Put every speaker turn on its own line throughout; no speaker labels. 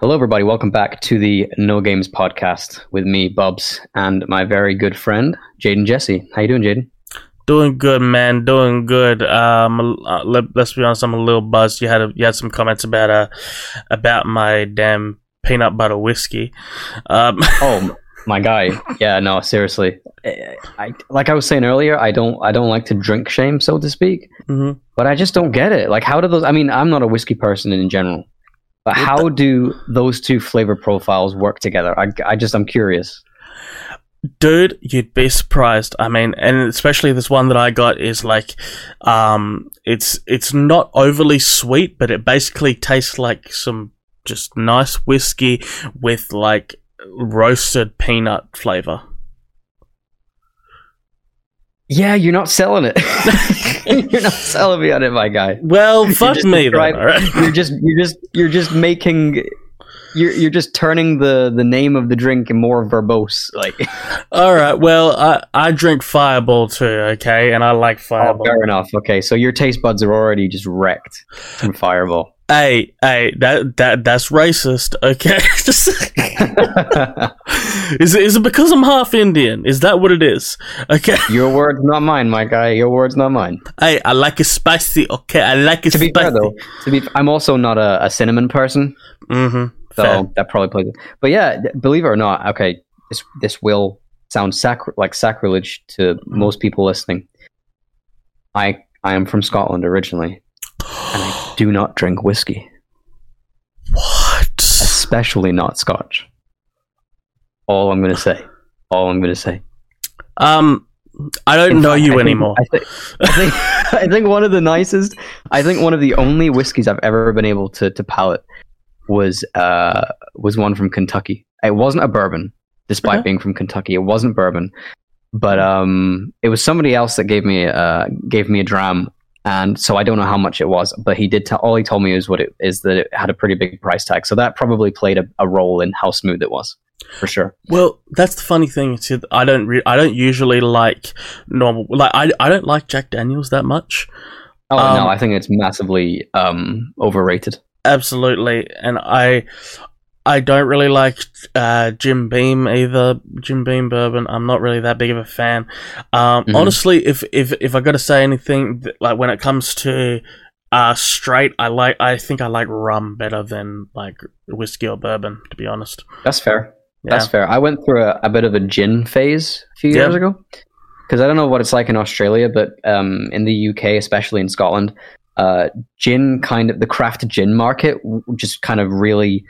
Hello, everybody. Welcome back to the No Games podcast with me, Bubs, and my very good friend Jayden Jesse. How you doing, Jayden?
Doing good, man. Doing good. Um, uh, let, us be honest. I'm a little buzzed. You had a, you had some comments about uh about my damn peanut butter whiskey. Um,
oh my guy. Yeah, no, seriously. I like I was saying earlier. I don't I don't like to drink shame, so to speak.
Mm-hmm.
But I just don't get it. Like, how do those? I mean, I'm not a whiskey person in general. But how do those two flavor profiles work together? I, I just I'm curious.
Dude, you'd be surprised. I mean, and especially this one that I got is like, um, it's it's not overly sweet, but it basically tastes like some just nice whiskey with like roasted peanut flavor.
Yeah, you're not selling it. you're not selling me on it, my guy.
Well, fuck me, then,
You're just you're just you're just making you're you're just turning the the name of the drink more verbose. Like,
all right. Well, I I drink Fireball too. Okay, and I like oh, Fireball.
Oh, fair enough. Okay, so your taste buds are already just wrecked from Fireball.
Hey, hey, that that that's racist. Okay, is it is it because I'm half Indian? Is that what it is? Okay,
your words, not mine, my guy. Your words, not mine.
Hey, I like it spicy. Okay, I like it.
To
be
fair, though, to be, I'm also not a, a cinnamon person.
Mm-hmm.
So fair. that probably plays. It. But yeah, believe it or not, okay, this this will sound sacri- like sacrilege to mm-hmm. most people listening. I I am from Scotland originally and I do not drink whiskey.
What?
Especially not scotch. All I'm going to say. All I'm going to say.
Um, I don't In know fact, you I anymore.
Think, I, think, I, think, I think one of the nicest, I think one of the only whiskeys I've ever been able to, to palate was uh was one from Kentucky. It wasn't a bourbon, despite uh-huh. being from Kentucky. It wasn't bourbon, but um, it was somebody else that gave me uh gave me a dram and so I don't know how much it was, but he did. Tell, all he told me is what it is that it had a pretty big price tag. So that probably played a, a role in how smooth it was, for sure.
Well, that's the funny thing. I don't. Re- I don't usually like normal. Like I. I don't like Jack Daniels that much.
Oh um, no, I think it's massively um, overrated.
Absolutely, and I. I don't really like uh, Jim Beam either. Jim Beam bourbon. I'm not really that big of a fan. Um, mm-hmm. Honestly, if if if I got to say anything, like when it comes to uh, straight, I like. I think I like rum better than like whiskey or bourbon. To be honest,
that's fair. Yeah. That's fair. I went through a, a, bit of a gin phase a few years ago because I don't know what it's like in Australia, but um, in the UK, especially in Scotland, uh, gin kind of the craft gin market just kind of really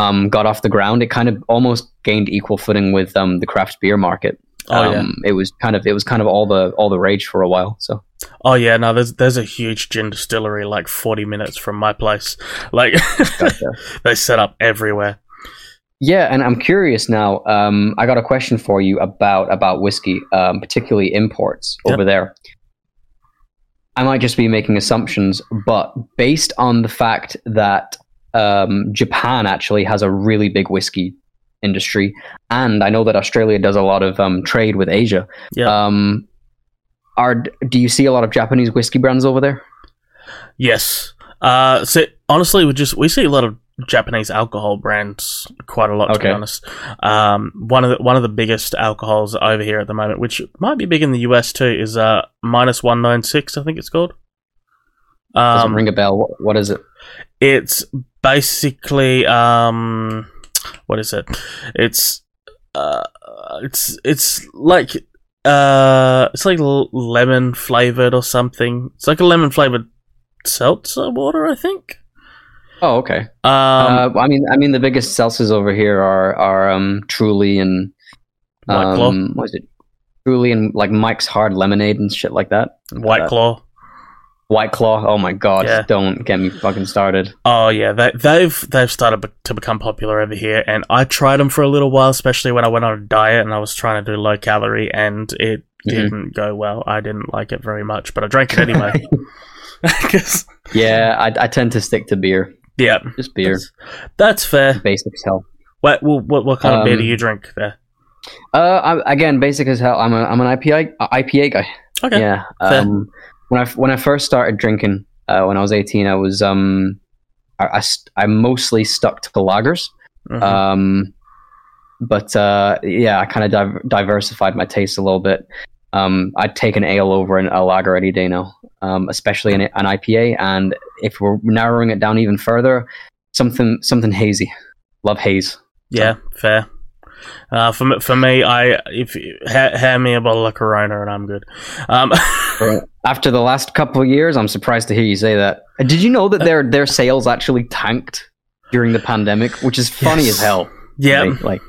um, got off the ground, it kind of almost gained equal footing with um, the craft beer market.
Oh um,
yeah, it was kind of it was kind of all the all the rage for a while. So.
Oh yeah, no, there's there's a huge gin distillery like 40 minutes from my place. Like gotcha. they set up everywhere.
Yeah, and I'm curious now. Um, I got a question for you about about whiskey, um, particularly imports yep. over there. I might just be making assumptions, but based on the fact that um, Japan actually has a really big whiskey industry, and I know that Australia does a lot of um, trade with Asia.
Yeah.
Um, are do you see a lot of Japanese whiskey brands over there?
Yes. Uh, so honestly, we just we see a lot of Japanese alcohol brands quite a lot. To okay. be honest, um, one of the one of the biggest alcohols over here at the moment, which might be big in the US too, is uh minus one nine six. I think it's called.
Um, ring a bell. What, what is it?
It's basically um, what is it? It's uh, it's it's like uh, it's like lemon flavored or something. It's like a lemon flavored seltzer water, I think.
Oh, okay.
Um,
uh, I mean, I mean, the biggest seltzers over here are are um, Truly and um, what is it? Truly and like Mike's Hard Lemonade and shit like that.
White uh, Claw.
White Claw. Oh my god! Yeah. Don't get me fucking started.
Oh yeah, they, they've they've started to become popular over here, and I tried them for a little while, especially when I went on a diet and I was trying to do low calorie, and it mm-hmm. didn't go well. I didn't like it very much, but I drank it anyway.
yeah, I, I tend to stick to beer.
Yeah,
just beer.
That's, that's fair.
Basic as hell.
What, what what kind um, of beer do um, you drink there?
Uh, I, again, basic as hell. I'm a I'm an IPA IPA guy.
Okay.
Yeah. Um, when I when I first started drinking uh, when I was 18, I was um I, I, st- I mostly stuck to the lagers.
Mhm.
Um, but uh, yeah, I kind of div- diversified my taste a little bit. Um, I'd take an ale over an, a lager any day now, um, especially an, an IPA. And if we're narrowing it down even further, something something hazy. Love haze.
yeah, fair. Uh, for me, for me, I if ha- hand me a bottle of Corona and I'm good. Um,
After the last couple of years, I'm surprised to hear you say that. Uh, Did you know that their their sales actually tanked during the pandemic, which is funny
Yes.
as hell.
yeah,
Like, like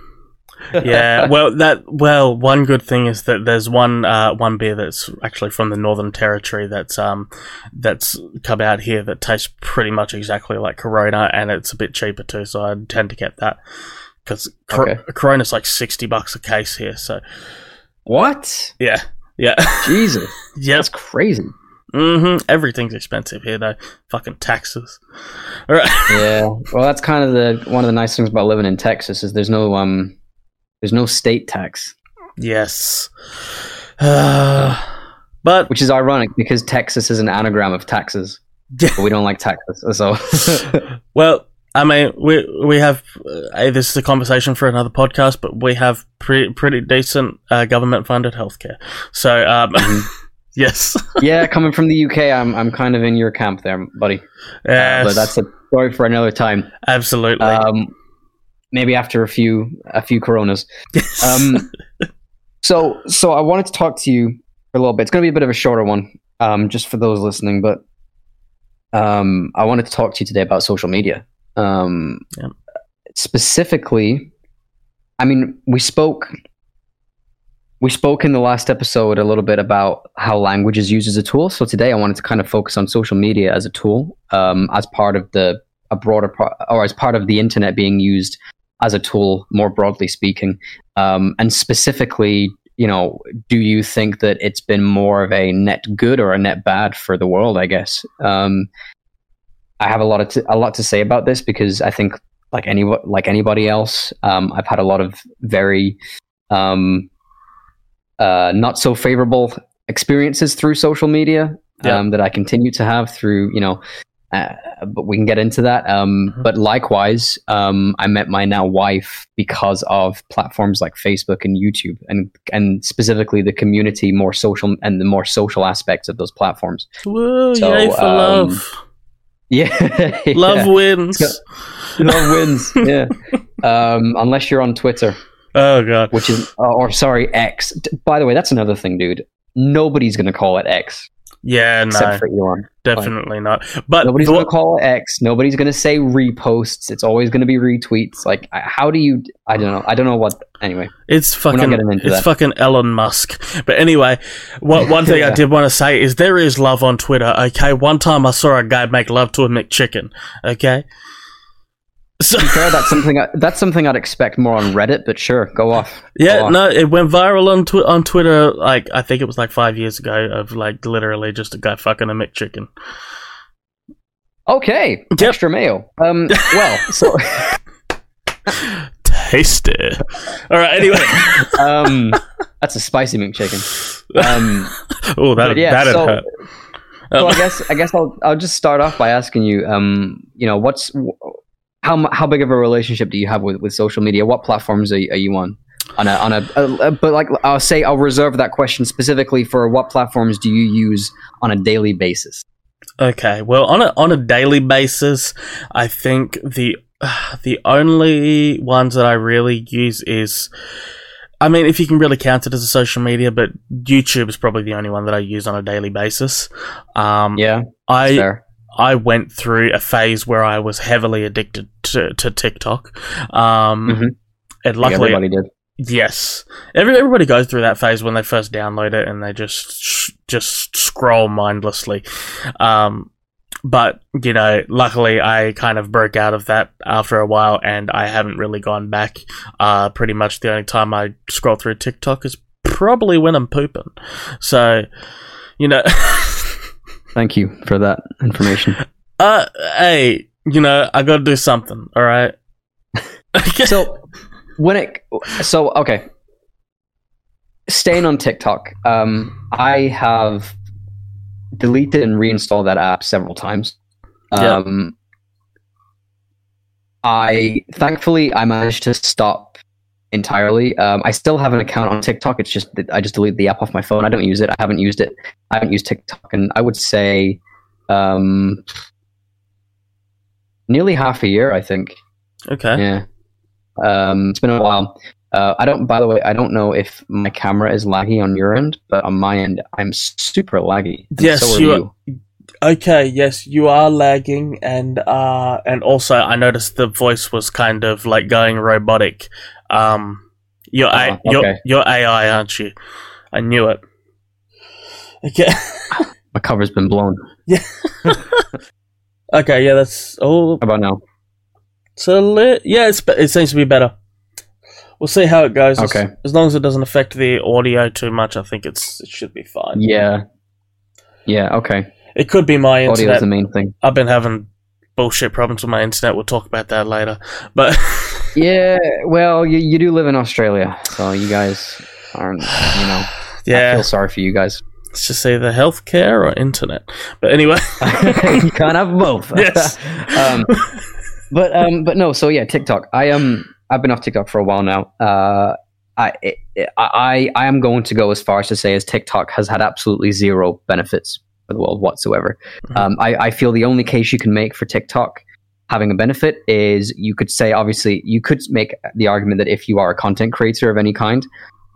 yeah. Well, that well, one good thing is that there's one uh, one beer that's actually from the Northern Territory that's um that's come out here that tastes pretty much exactly like Corona, and it's a bit cheaper too. So I tend to get that because
Okay.
Corona's like sixty bucks a case here. So
what?
yeah, yeah,
Jesus,
yep.
that's crazy.
hmm Everything's expensive here though. Fucking taxes. All right.
Yeah. Well, that's kind of the one of the nice things about living in Texas is there's no um there's no state tax,
Yes. Uh, but
which is ironic because Texas is an anagram of taxes. But we don't like taxes, so
well, I mean, we we have uh, this is a conversation for another podcast, but we have pretty pretty decent uh, government funded healthcare. So, um,
Mhm.
yes,
yeah. Coming from the UK, I'm I'm kind of in your camp there, buddy. Uh, but that's a story for another time.
absolutely.
Um, maybe after a few a few Coronas.
Yes.
Um, so so I wanted to talk to you for a little bit. It's going to be a bit of a shorter one, um, just for those listening. But um, I wanted to talk to you today about social media. Um,
Yeah.
Specifically, I mean, we spoke. We spoke in the last episode a little bit about how language is used as a tool. So today, I wanted to kind of focus on social media as a tool, um, as part of the a broader part, or as part of the internet being used as a tool, more broadly speaking. Um, and specifically, you know, do you think that it's been more of a net good or a net bad for the world? I guess um, I have a lot of t- a lot to say about this because I think, like any like anybody else, um, I've had a lot of very um, uh, not so favorable experiences through social media
Yeah.
um, that I continue to have through, you know. Uh, but we can get into that. Um,
Mhm.
But likewise, um, I met my now wife because of platforms like Facebook and YouTube, and and specifically the community, more social and the more social aspects of those platforms.
Woo,
so,
yay for
um,
love.
Yeah,
Love wins.
love wins. Yeah, um, unless you're on Twitter,
Oh god.
which is or, or sorry X. By the way, that's another thing, dude. Nobody's gonna call it X
Yeah,
except
no,
for Elon.
definitely not. But
Nobody's
the-
gonna call it X. Nobody's gonna say reposts. It's always gonna be retweets. Like, how do you? I don't know. I don't know what. Anyway,
It's fucking it's
that.
fucking Elon Musk. But anyway, one one thing I did want to say is there is love on Twitter. Okay, one time I saw a guy make love to a McChicken. Okay, so
fair. That's something. I, that's something I'd expect more on Reddit. But sure, go off.
yeah,
Go off.
no, it went viral on twi- on Twitter. Like I think it was like five years ago of like literally just a guy fucking a McChicken.
Okay.
Yep.
Extra mayo. Um. Well. So.
Tasty. All right. Anyway,
um. That's a spicy McChicken. Um.
oh that
yeah.
that'd
so,
hurt.
I
Um,
guess I guess I'll I'll just start off by asking you. Um. You know what's how how big of a relationship do you have with, with social media? What platforms are you, are you on? On a on a, a, a- but like I'll say I'll reserve that question specifically for what platforms do you use on a daily basis?
Okay, well, on a on a daily basis, I think the the only ones that I really use is, I mean, if you can really count it as a social media, but YouTube is probably the only one that I use on a daily basis. Um,
Yeah,
I
fair.
I went through a phase where I was heavily addicted to, to TikTok. Um,
Mhm.
and luckily,
everybody did.
Yes, Every, everybody goes through that phase when they first download it and they just sh- just scroll mindlessly. Um, but you know, luckily, I kind of broke out of that after a while, and I haven't really gone back. Uh, pretty much the only time I scroll through TikTok is probably when I'm pooping. So, you know,
Thank you for that information.
uh, hey, you know, I got to do something. All right.
so when it so okay staying on tiktok um i have deleted and reinstalled that app several times
Yeah.
um I thankfully I managed to stop entirely. Um, I still have an account on TikTok. It's just that I just deleted the app off my phone. I don't use it. I haven't used it. I haven't used TikTok, and I would say um, nearly half a year. I think.
Okay.
Yeah. Um, it's been a while. Uh, I don't. By the way, I don't know if my camera is laggy on your end, but on my end, I'm super laggy.
Yes,
so are
you are- Okay, yes, you are lagging, and uh, and also I noticed the voice was kind of like going robotic. Um, you're A-
Uh-huh,
you're you're AI, aren't you? I knew it. Okay,
My cover's been blown. Yeah.
okay, yeah, that's all.
How about now?
So li- yeah, it's it seems to be better. We'll see how it goes. As-
Okay.
As, long as it doesn't affect the audio too much, I think it's it should be fine.
Yeah. Yeah. Okay.
It could be my
Audio is the main thing.
I've been having bullshit problems with my internet. We'll talk about that later. But
Yeah. Well, you, you do live in Australia, so you guys aren't. You know.
Yeah.
I feel sorry for you guys.
it's just either healthcare or internet. But anyway,
you can't have both.
Yes.
um, but um, but no. So yeah, TikTok. I um, I've been off TikTok for a while now. Uh, I I I am going to go as far as to say as TikTok has had absolutely zero benefits for the world whatsoever.
Mhm.
Um, I I feel the only case you can make for TikTok having a benefit is you could say obviously you could make the argument that if you are a content creator of any kind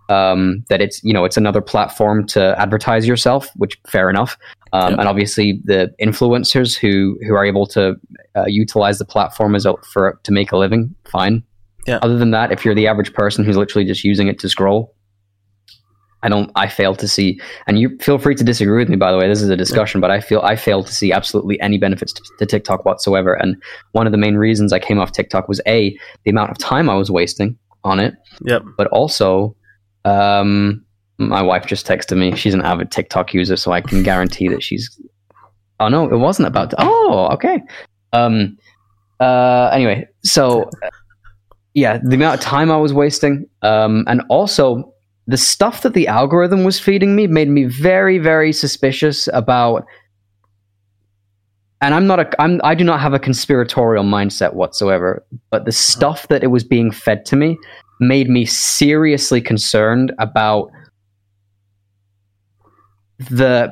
um, that it's you know it's another platform to advertise yourself which fair enough um,
Yep.
and obviously the influencers who who are able to uh, utilize the platform as a, for to make a living fine
Yeah.
other than that if you're the average person who's literally just using it to scroll I don't. I fail to see, and you feel free to disagree with me. By the way, this is a discussion, but I feel I fail to see absolutely any benefits to, to TikTok whatsoever. And one of the main reasons I came off TikTok was a the amount of time I was wasting on it,
yep.
but also, um, my wife just texted me. She's an avid TikTok user, so I can guarantee that she's. Oh no, it wasn't about. oh, okay. Um. Uh. Anyway, so yeah, the amount of time I was wasting, um, and also the stuff that the algorithm was feeding me made me very, very suspicious about. And I'm not a. I'm. I do not have a conspiratorial mindset whatsoever. But the stuff that it was being fed to me made me seriously concerned about the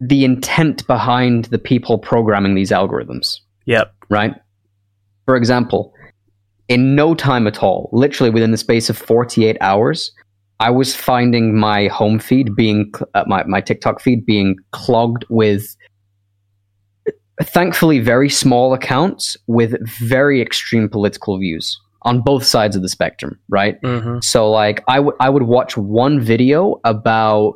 the intent behind the people programming these algorithms
Yep.
right for example in no time at all literally within the space of 48 hours i was finding my home feed being uh, my, my tiktok feed being clogged with thankfully very small accounts with very extreme political views on both sides of the spectrum right?
Hmm
so like I would I would watch one video about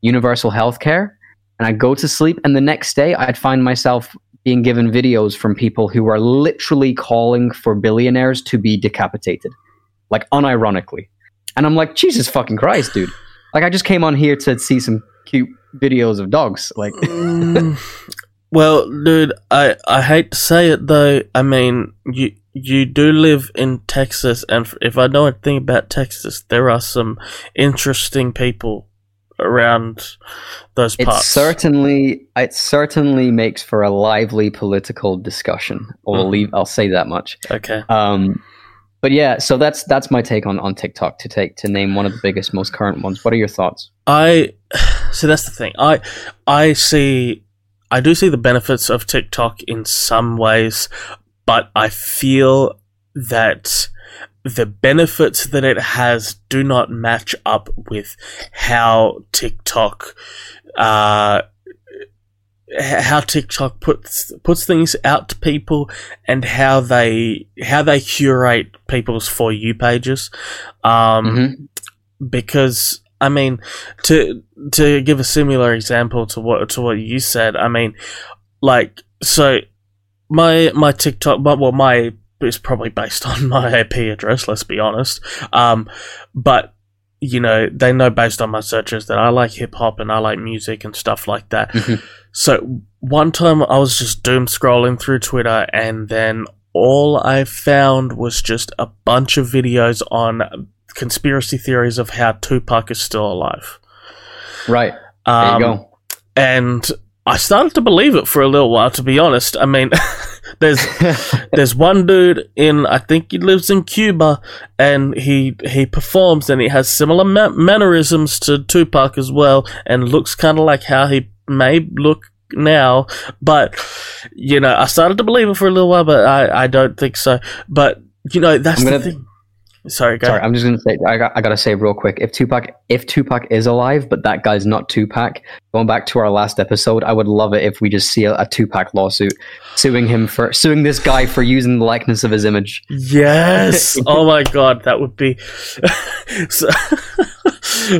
universal healthcare and I'd go to sleep and the next day I'd find myself being given videos from people who are literally calling for billionaires to be decapitated. Like unironically. And I'm like, Jesus fucking Christ, dude. Like I just came on here to see some cute videos of dogs. Like
Mm, well, dude, I I hate to say it though. I mean, you you do live in Texas, and if I know anything about Texas, there are some interesting people around those parts.
it certainly it certainly makes for a lively political discussion. I'll
Mhm.
leave I'll say that much.
okay.
Um, but yeah, so that's that's my take on, on TikTok to take to name one of the biggest, most current ones. What are your thoughts?
I so that's the thing. I I see I do see the benefits of TikTok in some ways, but I feel that the benefits that it has do not match up with how TikTok uh how TikTok puts puts things out to people and how they how they curate people's for you pages. Um
Mhm.
because I mean to to give a similar example to what to what you said, I mean like so my my TikTok but well my is probably based on my IP address, let's be honest. Um but you know, they know based on my searches that I like hip hop and I like music and stuff like that.
Mhm.
So one time I was just doom scrolling through Twitter and then all I found was just a bunch of videos on conspiracy theories of how Tupac is still alive.
Right there
Um,
you go.
And I started to believe it for a little while, to be honest. I mean, There's there's one dude in I think he lives in Cuba, and he he performs and he has similar ma- mannerisms to Tupac as well, and looks kind of like how he may look now. But you know, I started to believe it for a little while, but I I don't think so. But you know, that's
I'm
the thing. Sorry.
Sorry, I'm just gonna say I got I gotta say real quick. If Tupac if Tupac is alive, but that guy's not Tupac, going back to our last episode, I would love it if we just see a, a Tupac lawsuit suing him for suing this guy for using the likeness of his image.
Yes. oh my god, that would be. so,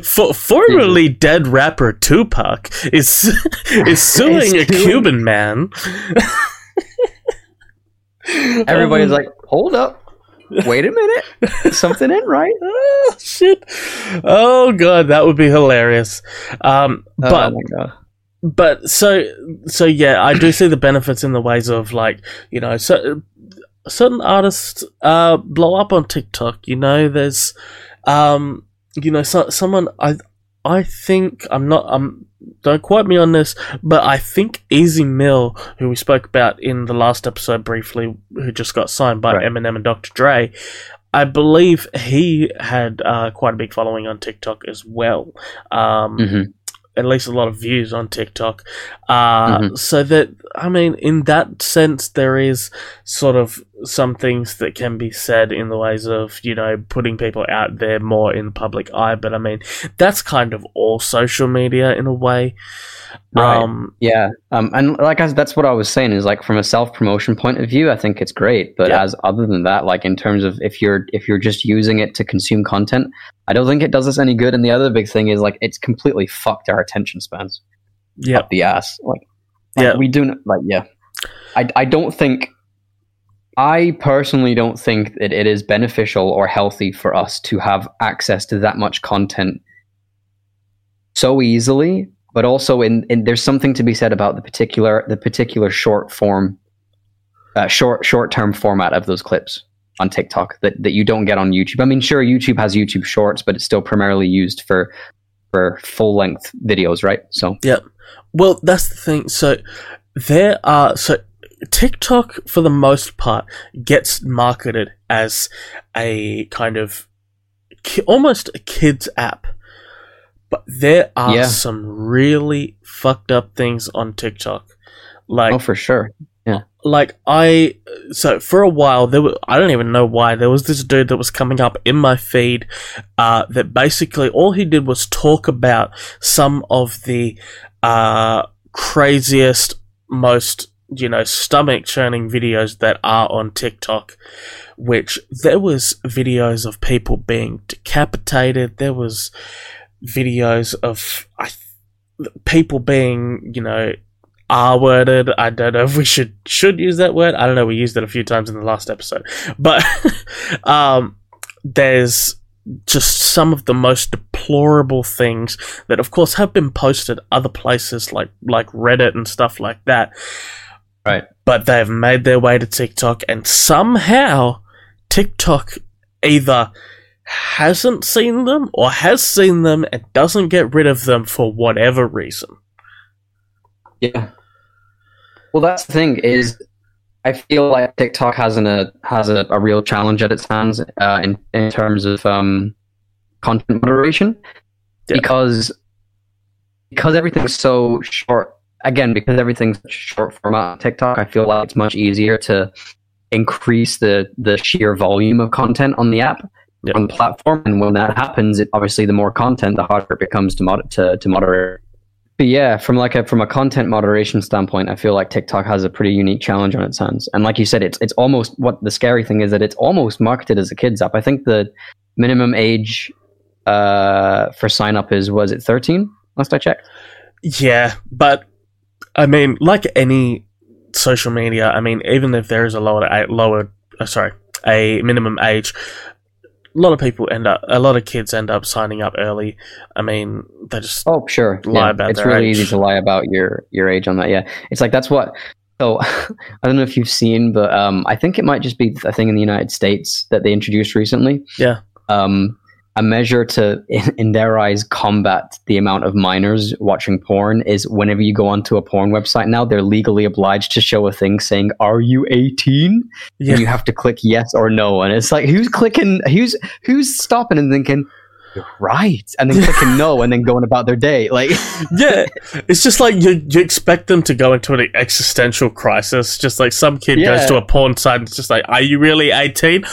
for, formerly dead rapper Tupac is is suing a Cuban man.
Everybody's
Um,
like, hold up, wait a minute, something ain't right.
oh shit. Oh god, that would be hilarious. Um, but
oh my god.
but so so yeah, I do see the benefits in the ways of like you know so, certain artists uh blow up on TikTok. You know, there's um you know so, someone I I think I'm not I'm don't quote me on this, but I think Ez Mil, who we spoke about in the last episode briefly, who just got signed by
Right.
Eminem and Dr. Dre. I believe he had uh, quite a big following on TikTok as well. Um,
hmm
at least a lot of views on TikTok. Uh,
Mhm.
So that, I mean, in that sense, there is sort of some things that can be said in the ways of, you know, putting people out there more in the public eye. But I mean, that's kind of all social media in a way.
Right.
Um,
Yeah, um, and like I, that's what I was saying is like from a self promotion point of view, I think it's great. But
Yeah.
as other than that, like in terms of if you're if you're just using it to consume content, I don't think it does us any good. And the other big thing is like it's completely fucked our attention spans
yeah.
up the ass. Like, like,
Yeah.
we do n- like yeah. I I don't think. I personally don't think that it is beneficial or healthy for us to have access to that much content so easily but also in, in there's something to be said about the particular the particular short form uh, short short term format of those clips on TikTok that, that you don't get on YouTube. I mean, sure, YouTube has YouTube Shorts, but it's still primarily used for for full length videos, right? So yeah,
Well, that's the thing. So there are so TikTok for the most part gets marketed as a kind of ki- almost a kids app. But there are
Yeah.
some really fucked up things on TikTok. Like
oh, for sure. Yeah.
Like I so for a while there were I don't even know why there was this dude that was coming up in my feed uh, that basically all he did was talk about some of the uh, craziest most you know stomach churning videos that are on TikTok which there was videos of people being decapitated there was videos of I, people being you know R worded. I don't know if we should should use that word. I don't know. We used it a few times in the last episode, but um, there's just some of the most deplorable things that, of course, have been posted other places like like Reddit and stuff like that.
Right.
But they've made their way to TikTok, and somehow TikTok either hasn't seen them or has seen them and doesn't get rid of them for whatever reason.
Yeah. Well, that's the thing is, I feel like TikTok has an, a has a, a real challenge at its hands uh, in in terms of um, content moderation
Yeah.
because because everything's so short. Again, because everything's short format on TikTok, I feel like it's much easier to increase the the sheer volume of content on the app
Yeah.
on the platform. And when that happens, it obviously the more content, the harder it becomes to mod- to to moderate. But yeah, from like a from a content moderation standpoint, I feel like TikTok has a pretty unique challenge on its hands. And like you said, it's it's almost what the scary thing is that it's almost marketed as a kids app. I think the minimum age uh, for sign up is was it thirteen? Last I checked.
Yeah, but I mean, like any social media, I mean, even if there is a lower a lower, uh, sorry, a minimum age, a lot of people end up, a lot of kids end up signing up early. I mean, they just
Oh, sure.
Lie
yeah,
about
it's really
age.
easy to lie about your your age on that. Yeah, it's like that's what. So I don't know if you've seen, but um, I think it might just be a thing in the United States that they introduced recently.
Yeah.
Um, a measure to, in, their eyes, combat the amount of minors watching porn is whenever you go onto a porn website now, they're legally obliged to show a thing saying, "Are you 18?"
Yeah.
And you have to click yes or no, and it's like, who's clicking? Who's who's stopping and thinking? Right, and then clicking no, and then going about their day. Like,
yeah, it's just like you, you expect them to go into an existential crisis. Just like some kid
Yeah.
goes to a porn site and it's just like, Are you really 18?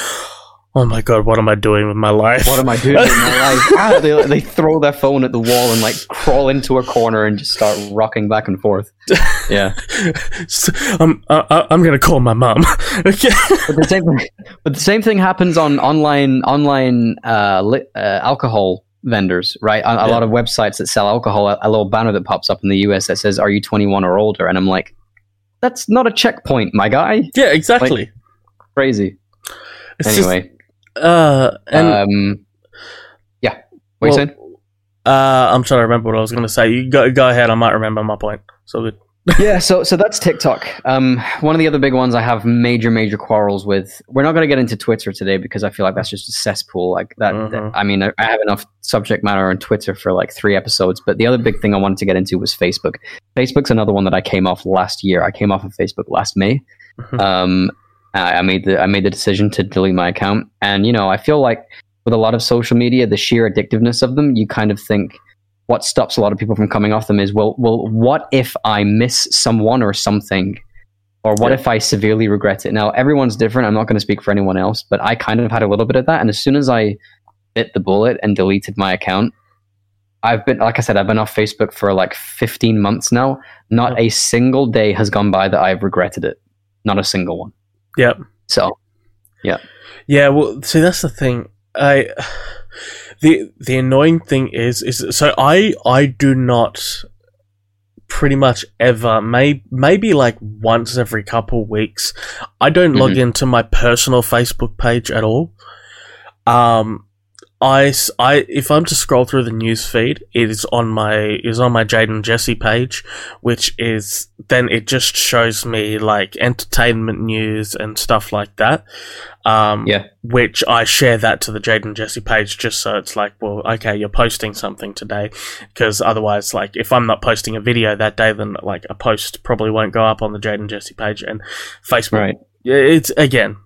Oh my god, what am I doing with my life?
what am I doing with my life? Ah, they, they throw their phone at the wall and like crawl into a corner and just start rocking back and forth. Yeah.
So, I'm, I, I'm gonna call my mom. okay.
but the same but the same thing happens on online online uh, li- uh, alcohol vendors right a, a
Yeah.
lot of websites that sell alcohol a, a little banner that pops up in the us that says are you 21 or older and i'm like that's not a checkpoint my guy
Yeah, exactly.
crazy
it's
anyway
uh, and
um yeah what
well,
you saying
uh, I'm trying to remember what I was gonna say. You go, go ahead. I might remember my point. So good.
yeah, so so that's TikTok. Um, one of the other big ones I have major major quarrels with. We're not going to get into Twitter today because I feel like that's just a cesspool. Like that.
Mhm.
I mean, I I have enough subject matter on Twitter for like three episodes. But the other big thing I wanted to get into was Facebook. Facebook's another one that I came off last year. I came off of Facebook last May.
Mhm.
Um, I I made the I made the decision to delete my account, and you know, I feel like with a lot of social media, the sheer addictiveness of them, you kind of think what stops a lot of people from coming off them is well, well, what if I miss someone or something, or what
Yeah.
if I severely regret it? Now, everyone's different. I'm not going to speak for anyone else, but I kind of had a little bit of that, and as soon as I bit the bullet and deleted my account. I've been, like I said, I've been off Facebook for like 15 months now. Not a single day has gone by that I've regretted it. Not a single one.
Yep.
So,
Yeah, Yeah, well, see, that's the thing. I the the annoying thing is is so I I do not pretty much ever may maybe like once every couple weeks I don't log
Mhm.
into my personal Facebook page at all. Um I, I- if I'm to scroll through the news feed, it is on my is on my Jayden Jesse page, which is then it just shows me like entertainment news and stuff like that. Um,
Yeah.
Which I share that to the Jayden Jesse page just so it's like, well, okay, you're posting something today, because otherwise, like, if I'm not posting a video that day, then like a post probably won't go up on the Jayden Jesse page and Facebook
right.
yeah, it's again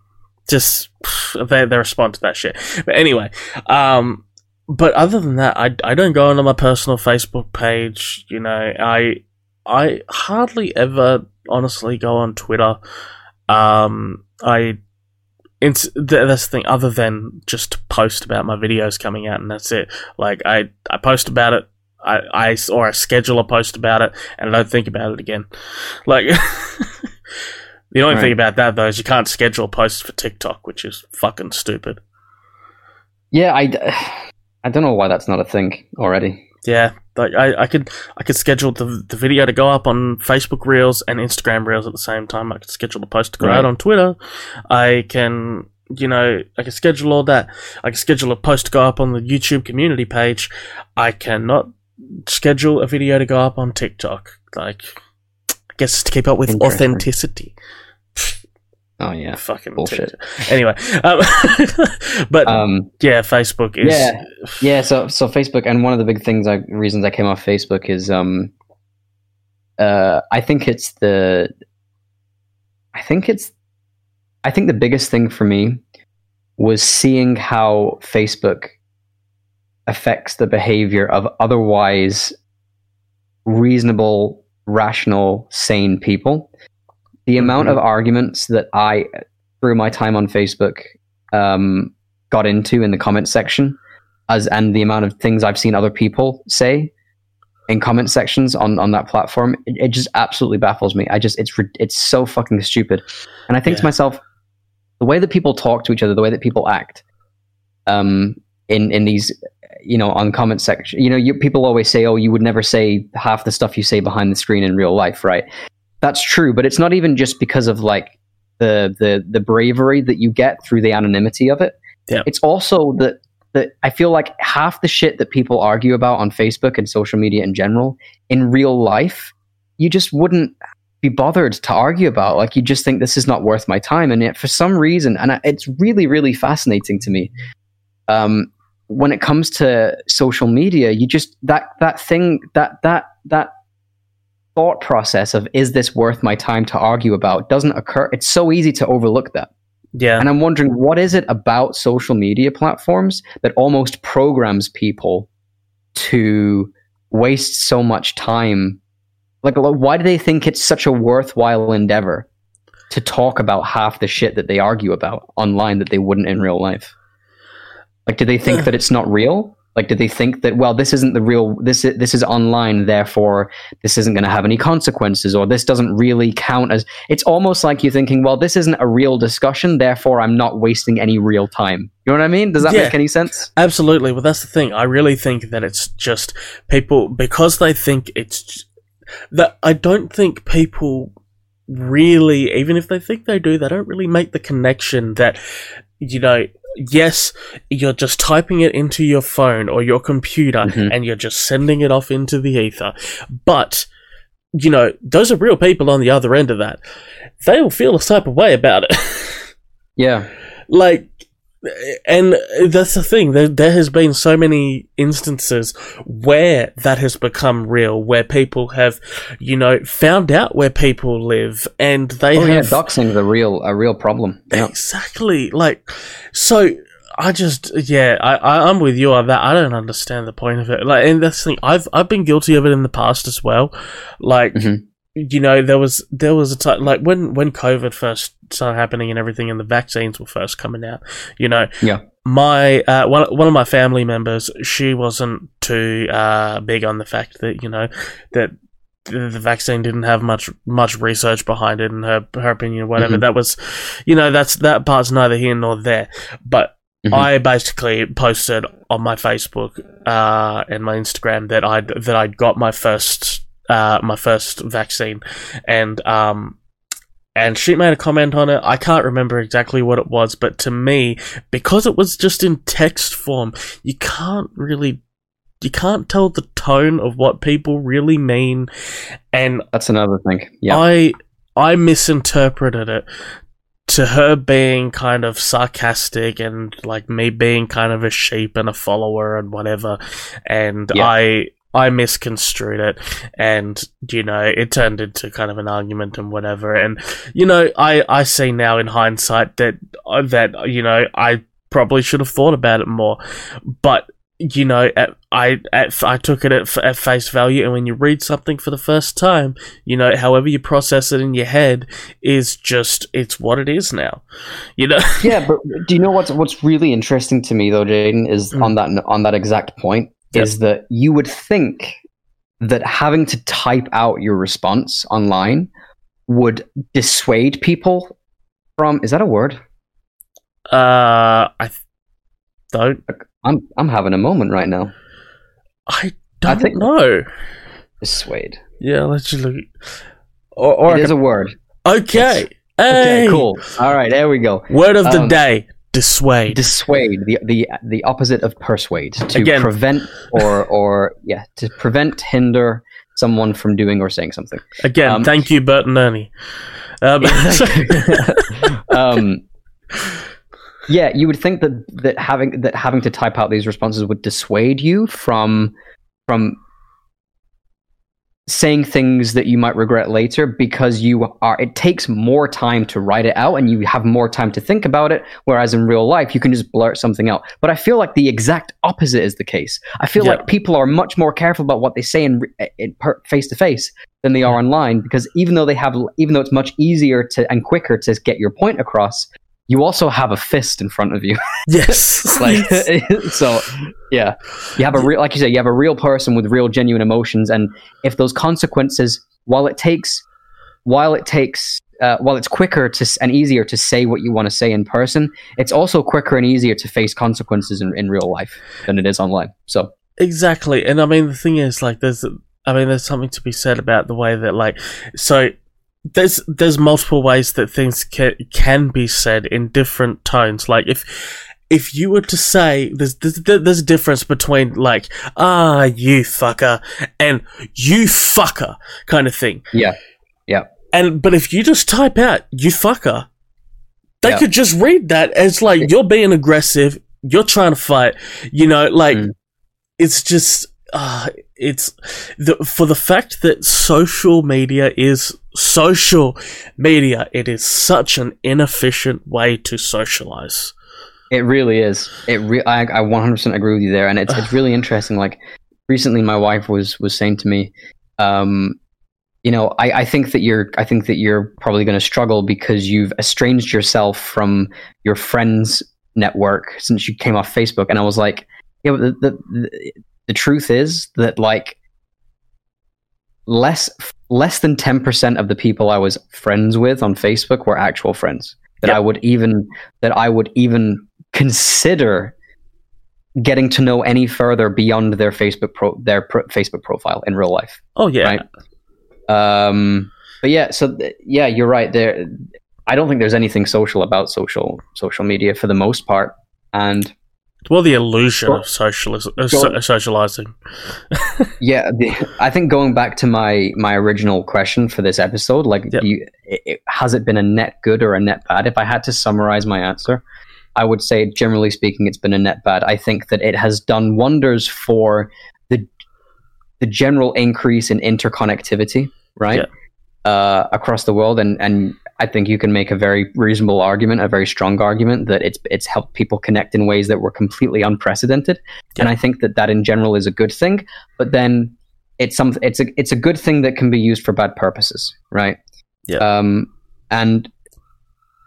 just they they respond to that shit. But anyway, um, but other than that, I, I don't go onto my personal Facebook page. You know, I I hardly ever honestly go on Twitter. Um, I it's th- that's the thing. Other than just post about my videos coming out, and that's it. Like I I post about it. I, I or I schedule a post about it and I don't think about it again. Like the only thing about that though is you can't schedule posts for TikTok, which is fucking stupid.
Yeah, I, I don't know why that's not a thing already.
Yeah, like I, I could I could schedule the the video to go up on Facebook Reels and Instagram Reels at the same time. I could schedule the post to go
Right.
out on Twitter. I can you know I can schedule all that. I can schedule a post to go up on the YouTube community page. I cannot schedule a video to go up on TikTok. Like guess to keep up with authenticity.
Oh yeah.
Fucking
Bullshit.
TikTok. Anyway, um, but
Um,
yeah, Facebook is
Yeah. yeah. So so Facebook, and one of the big things, I reasons I came off Facebook is, um, uh, I think it's the, I think it's, I think the biggest thing for me was seeing how Facebook affects the behavior of otherwise reasonable, rational, sane people. The amount
Mhm.
of arguments that I, through my time on Facebook, um, got into in the comment section, as and the amount of things I've seen other people say in comment sections on, on that platform, it, it just absolutely baffles me. I just it's it's so fucking stupid, and I think to myself, the way that people talk to each other, the way that people act, um, in in these, you know, on comment section, you know, you, people always say, oh, you would never say half the stuff you say behind the screen in real life, right? That's true, but it's not even just because of like the the the bravery that you get through the anonymity of it.
Yeah.
It's also that that I feel like half the shit that people argue about on Facebook and social media in general, in real life, you just wouldn't be bothered to argue about. Like you just think this is not worth my time, and yet for some reason, and I- it's really really fascinating to me. Um, when it comes to social media, you just that that thing that that that thought process of is this worth my time to argue about doesn't occur. It's so easy to overlook that.
Yeah.
And I'm wondering what is it about social media platforms that almost programs people to waste so much time? Like, why do they think it's such a worthwhile endeavor to talk about half the shit that they argue about online that they wouldn't in real life? Like, do they think that it's not real? Like, do they think that well, this isn't the real this is, this is online, therefore this isn't going to have any consequences, or this doesn't really count as? It's almost like you're thinking, well, this isn't a real discussion, therefore I'm not wasting any real time. You know what I mean? Does that
Yeah.
make any sense?
Absolutely. Well, that's the thing. I really think that it's just people because they think it's that I don't think people really, even if they think they do, they don't really make the connection that you know. Yes, you're just typing it into your phone or your computer
Mhm.
and you're just sending it off into the ether. But, you know, those are real people on the other end of that. They will feel a type of way about it.
Yeah.
like and that's the thing there, there has been so many instances where that has become real where people have you know found out where people live and they
Oh yeah,
have
doxing is a real a real problem. Yeah.
exactly like so I just yeah I, I I'm with you on that I don't understand the point of it like and that's the thing I've I've been guilty of it in the past as well like
Mhm.
You know there was there was a time like when when COVID first started happening and everything and the vaccines were first coming out you know
Yeah.
my uh, one one of my family members she wasn't too uh, big on the fact that you know that the vaccine didn't have much much research behind it in her her opinion whatever
Mhm.
that was you know that's that part's neither here nor there but
Mhm.
I basically posted on my Facebook uh, and my Instagram that I that I got my first uh, my first vaccine, and um, and she made a comment on it. I can't remember exactly what it was, but to me, because it was just in text form, you can't really you can't tell the tone of what people really mean, and
That's another thing. Yeah.
I I misinterpreted it to her being kind of sarcastic and like me being kind of a sheep and a follower and whatever and
Yeah.
I I misconstrued it and you know it turned into kind of an argument and whatever and you know I I see now in hindsight that uh, that you know I probably should have thought about it more but you know, at, I at, I took it at, at face value, and when you read something for the first time, you know, however you process it in your head is just it's what it is now. You know,
yeah, but do you know what's what's really interesting to me though, Jayden, is
Mm.
on that on that exact point
Yep.
is that you would think that having to type out your response online would dissuade people from is that a word?
uh, I th- don't,
I'm I'm having a moment right now.
I don't
think-
know.
Dissuade.
Yeah, let's just look. Or, or
it is a word.
okay,
Okay,
Hey!
cool. All right, there we go.
Word of the
Um,
day: dissuade.
Dissuade, the the the opposite of persuade, to
Again.
prevent or or yeah, to prevent, hinder someone from doing or saying something.
Again,
um,
thank you, Bert and Ernie. Um,
um, yeah, you would think that that having that having to type out these responses would dissuade you from from saying things that you might regret later because you are it takes more time to write it out and you have more time to think about it whereas in real life you can just blurt something out. But i feel like the exact opposite is the case. I feel
Yeah.
like people are much more careful about what they say in, in face to face than they are mm-hmm. online because even though they have even though it's much easier to and quicker to get your point across you also have a fist in front of you.
Yes,
like so yeah. You have a real like you say you have a real person with real genuine emotions and if those consequences while it takes while it takes uh, while it's quicker to and easier to say what you want to say in person it's also quicker and easier to face consequences in, in real life than it is online so.
Exactly, and I mean the thing is, like, there's, I mean, there's something to be said about the way that, like, so there's there's multiple ways that things can can be said in different tones. Like, if if you were to say there's there's, there's a difference between like ah you fucker and you fucker kind of thing.
yeah yeah.
And but if you just type out you fucker, they
Yeah.
could just read that as like you're being aggressive. you're trying to fight. You know, like
Mm.
it's just uh, it's the for the fact that social media is social media. It is such an inefficient way to socialize.
It really is. It re- I, I 100% agree with you there, and it's it's really interesting. Like recently, my wife was was saying to me, um, you know, I, I think that you're I think that you're probably going to struggle because you've estranged yourself from your friends network since you came off Facebook, and I was like, yeah, but the the, the, the truth is that like less less than 10% of the people I was friends with on Facebook were actual friends that
Yep.
I would even that I would even consider getting to know any further beyond their Facebook pro- their pro- Facebook profile in real life.
Oh yeah,
Right. Um, but yeah, so th- yeah, you're right. There, I don't think there's anything social about social social media for the most part, and
well, the illusion of socialis- uh, so- socializing.
yeah, the, I think going back to my my original question for this episode, like,
Yep.
you, it, it- has it been a net good or a net bad? If I had to summarize my answer, I would say, generally speaking, it's been a net bad. I think that it has done wonders for the the general increase in interconnectivity, right, uh, across the world, and and I think you can make a very reasonable argument, a very strong argument that it's it's helped people connect in ways that were completely unprecedented, and I think that that in general is a good thing. But then it's some it's a it's a good thing that can be used for bad purposes, right?
Yeah.
Um, and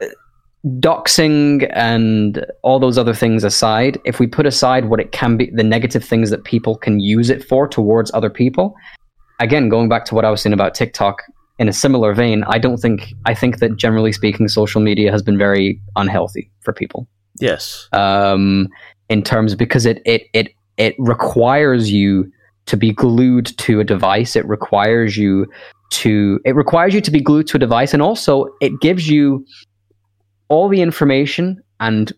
uh, doxing and all those other things aside, if we put aside what it can be, the negative things that people can use it for towards other people, again, going back to what I was saying about TikTok, in a similar vein, I don't think I think that generally speaking, social media has been very unhealthy for people
Yes.
um, in terms because it it it it requires you to be glued to a device. It requires you to it requires you to be glued to a device, and also it gives you all the information and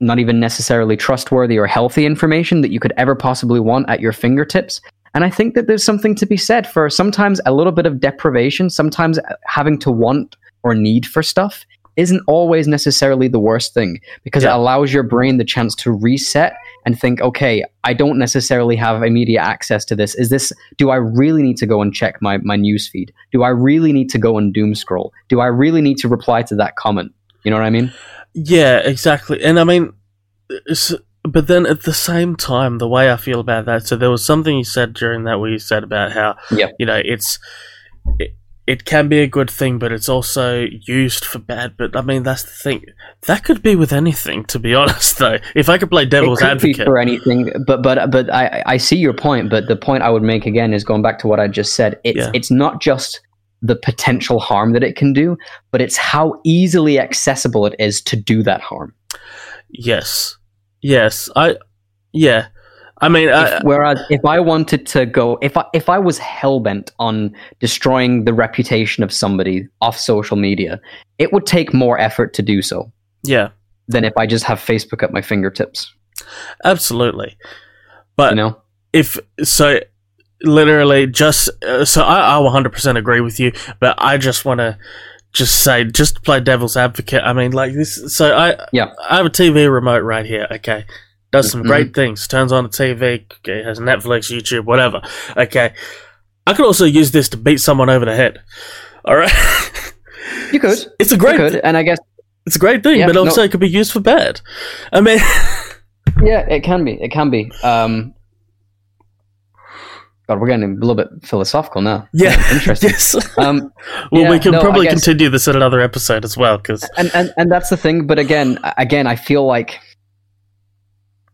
not even necessarily trustworthy or healthy information that you could ever possibly want at your fingertips. And I think that there's something to be said for sometimes a little bit of deprivation, sometimes uh, having to want or need for stuff isn't always necessarily the worst thing because
Yeah.
it allows your brain the chance to reset and think, okay, I don't necessarily have immediate access to this. Is this, do I really need to go and check my, my news feed? Do I really need to go and doom scroll? Do I really need to reply to that comment? You know what I mean?
Yeah, exactly. And I mean, uh, it's, but then at the same time, the way I feel about that, so there was something you said during that where you said about how,
Yeah.
you know, it's, it, it can be a good thing, but it's also used for bad. But I mean, that's the thing. That could be with anything, to be honest, though. If I could play devil's
it could
advocate.
be for anything, but but but I I see your point. But the point I would make again is going back to what I just said. It's
Yeah.
it's not just the potential harm that it can do, but it's how easily accessible it is to do that harm.
yes. Yes. I, yeah. I mean, I,
If, whereas if I wanted to go, if I if I was hell bent on destroying the reputation of somebody off social media, it would take more effort to do so
yeah,
than if I just have Facebook at my fingertips.
absolutely. But
You know?
if so literally just uh, so I, I 100% agree with you but i just want to just say just play devil's advocate i mean like this so i
Yeah.
i have a tv remote right here okay does some
Mhm.
great things turns on the tv okay, has netflix youtube whatever okay i could also use this to beat someone over the head all right
You could.
it's a
You
great
could, and I guess
it's a great thing
Yeah,
but also it could be used for bad i mean
Yeah, it can be. It can be. Um, God, we're getting a little bit philosophical now.
yeah
interesting.
yes
Um,
well
Yeah,
we can
no,
probably continue this in another episode as well because
and, and and that's the thing. But again, again, I feel like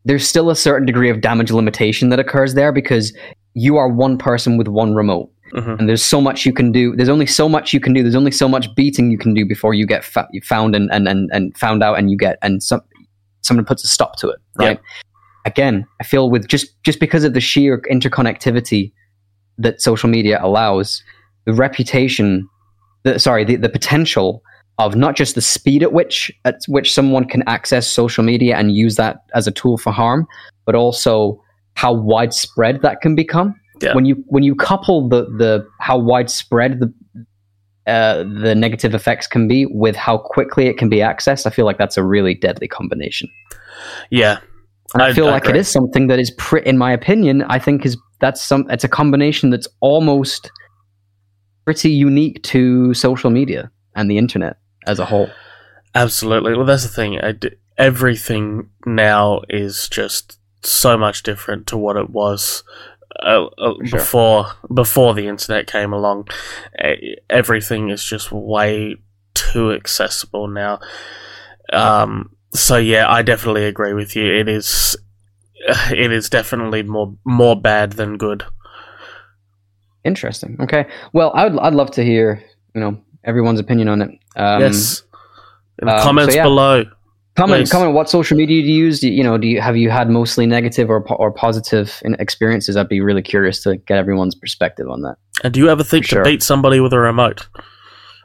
there's still a certain degree of damage limitation that occurs there because you are one person with one remote,
Mhm.
and there's so much you can do. There's only so much you can do. There's only so much beating you can do before you get fa- found and, and and and found out, and you get and some someone puts a stop to it. Right. Again, I feel with just just because of the sheer interconnectivity that social media allows, the reputation, the, sorry, the, the potential of not just the speed at which at which someone can access social media and use that as a tool for harm, but also how widespread that can become.
Yeah.
When you when you couple the the how widespread the uh, the negative effects can be with how quickly it can be accessed, I feel like that's a really deadly combination.
Yeah,
And I,
I-
feel
I
like it
agree.
is something that is, pre- in my opinion, I think is that's some. It's a combination that's almost pretty unique to social media and the internet as a whole.
Absolutely. Well, that's the thing. I d- everything now is just so much different to what it was uh, uh,
Sure.
before before the internet came along. E- Everything is just way too accessible now. Um, so yeah, I definitely agree with you. It is it is definitely more more bad than good.
Interesting. Okay. Well, I'd I'd love to hear you know everyone's opinion on it. Um,
yes. In the
um, so
comments
yeah.
below.
Comment
Please.
comment what social media do you use? Do you, you know, do you have you had mostly negative or or positive experiences? I'd be really curious to get everyone's perspective on that.
And do you ever think
Sure.
to beat somebody with a remote?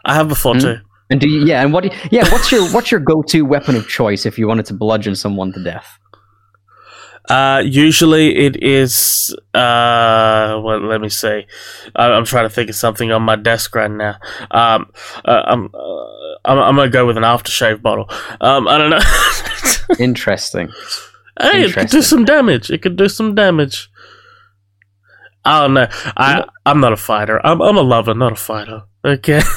I have before
Hmm?
too.
And do you, yeah, and what do you- yeah, what's your what's your go to weapon of choice if you wanted to bludgeon someone to death?
Uh, usually it is. Uh, well, let me see. I, I'm trying to think of something on my desk right now. Um, uh, I'm, uh, I'm, I'm gonna go with an aftershave bottle. Um, I don't know.
Interesting.
hey, it could do some damage. It could do some damage. I don't know. I, I'm not a fighter. I'm, I'm a lover, not a fighter. Okay.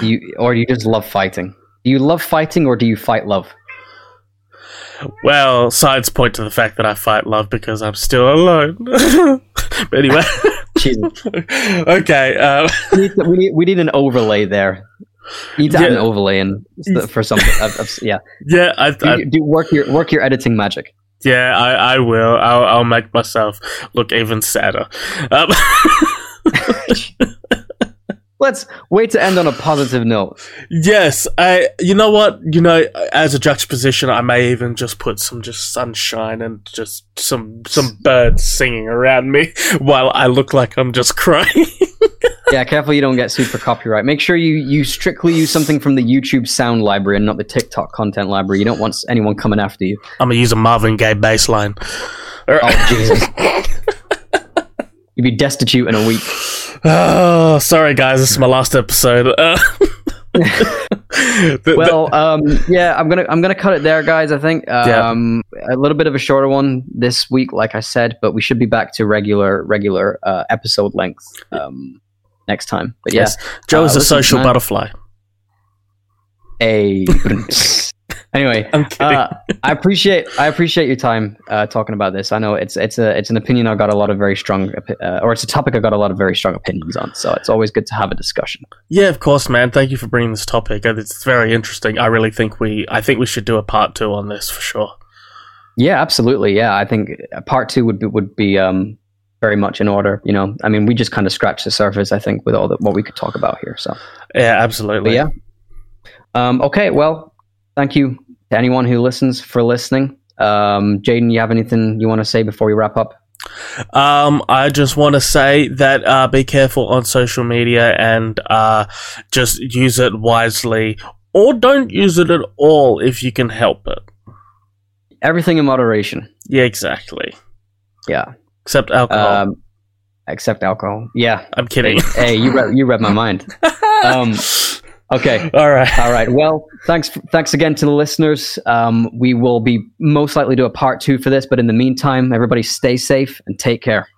Do you or you just love fighting? Do you love fighting or do you fight love?
Well, sides point to the fact that I fight love because I'm still alone. but anyway. Okay. Uh,
we, need, we need we need an overlay there. You need to
Yeah.
an overlay in for something. I've- I've- yeah,
yeah, I,
do,
I,
do work your work your editing magic.
yeah, I, I will. I'll, I'll make myself look even sadder. Um,
Let's wait to end on a positive note.
yes, I. You know what? You know, as a juxtaposition, I may even just put some just sunshine and just some some birds singing around me while I look like I'm just crying.
Yeah, careful you don't get sued for copyright. Make sure you, you strictly use something from the YouTube sound library and not the TikTok content library. You don't want anyone coming after you.
I'm gonna use a Marvin Gaye bass line.
Oh Jesus! You'd be destitute in a week.
Oh, sorry guys, this is my last episode. Uh, the- the-
Well, um, yeah, I'm gonna I'm gonna cut it there, guys. I think um, a little bit of a shorter one this week, like I said, but we should be back to regular regular uh, episode length um, next time. But yeah,
Yes. Joe is
uh,
a social
man.
butterfly.
a anyway. Uh, I appreciate I appreciate your time uh, talking about this. I know it's it's a it's an opinion I got a lot of very strong uh, or it's a topic I got a lot of very strong opinions on. So it's always good to have a discussion.
yeah, of course, man. Thank you for bringing this topic. Uh, It's very interesting. I really think we, I think we should do a part two on this for sure.
Yeah, absolutely. Yeah, I think uh, part two would be would be um, very much in order. You know, I mean, we just kind of scratched the surface. I think with all the, what we could talk about here. So,
Yeah,
but
absolutely.
yeah. Um, okay. Well, thank you to anyone who listens for listening. Um, Jayden, you have anything you want to say before we wrap up?
Um, I just want to say that uh, be careful on social media and uh, just use it wisely, or don't use it at all if you can help it.
Everything in moderation.
Yeah, exactly.
Yeah.
Except alcohol.
Um, except alcohol. Yeah.
I'm kidding.
Hey, you read, you read my mind. Um, okay.
all right.
All right. Well, thanks. Thanks again to the listeners. Um, we will be most likely do a part two for this, but in the meantime, everybody stay safe and take care.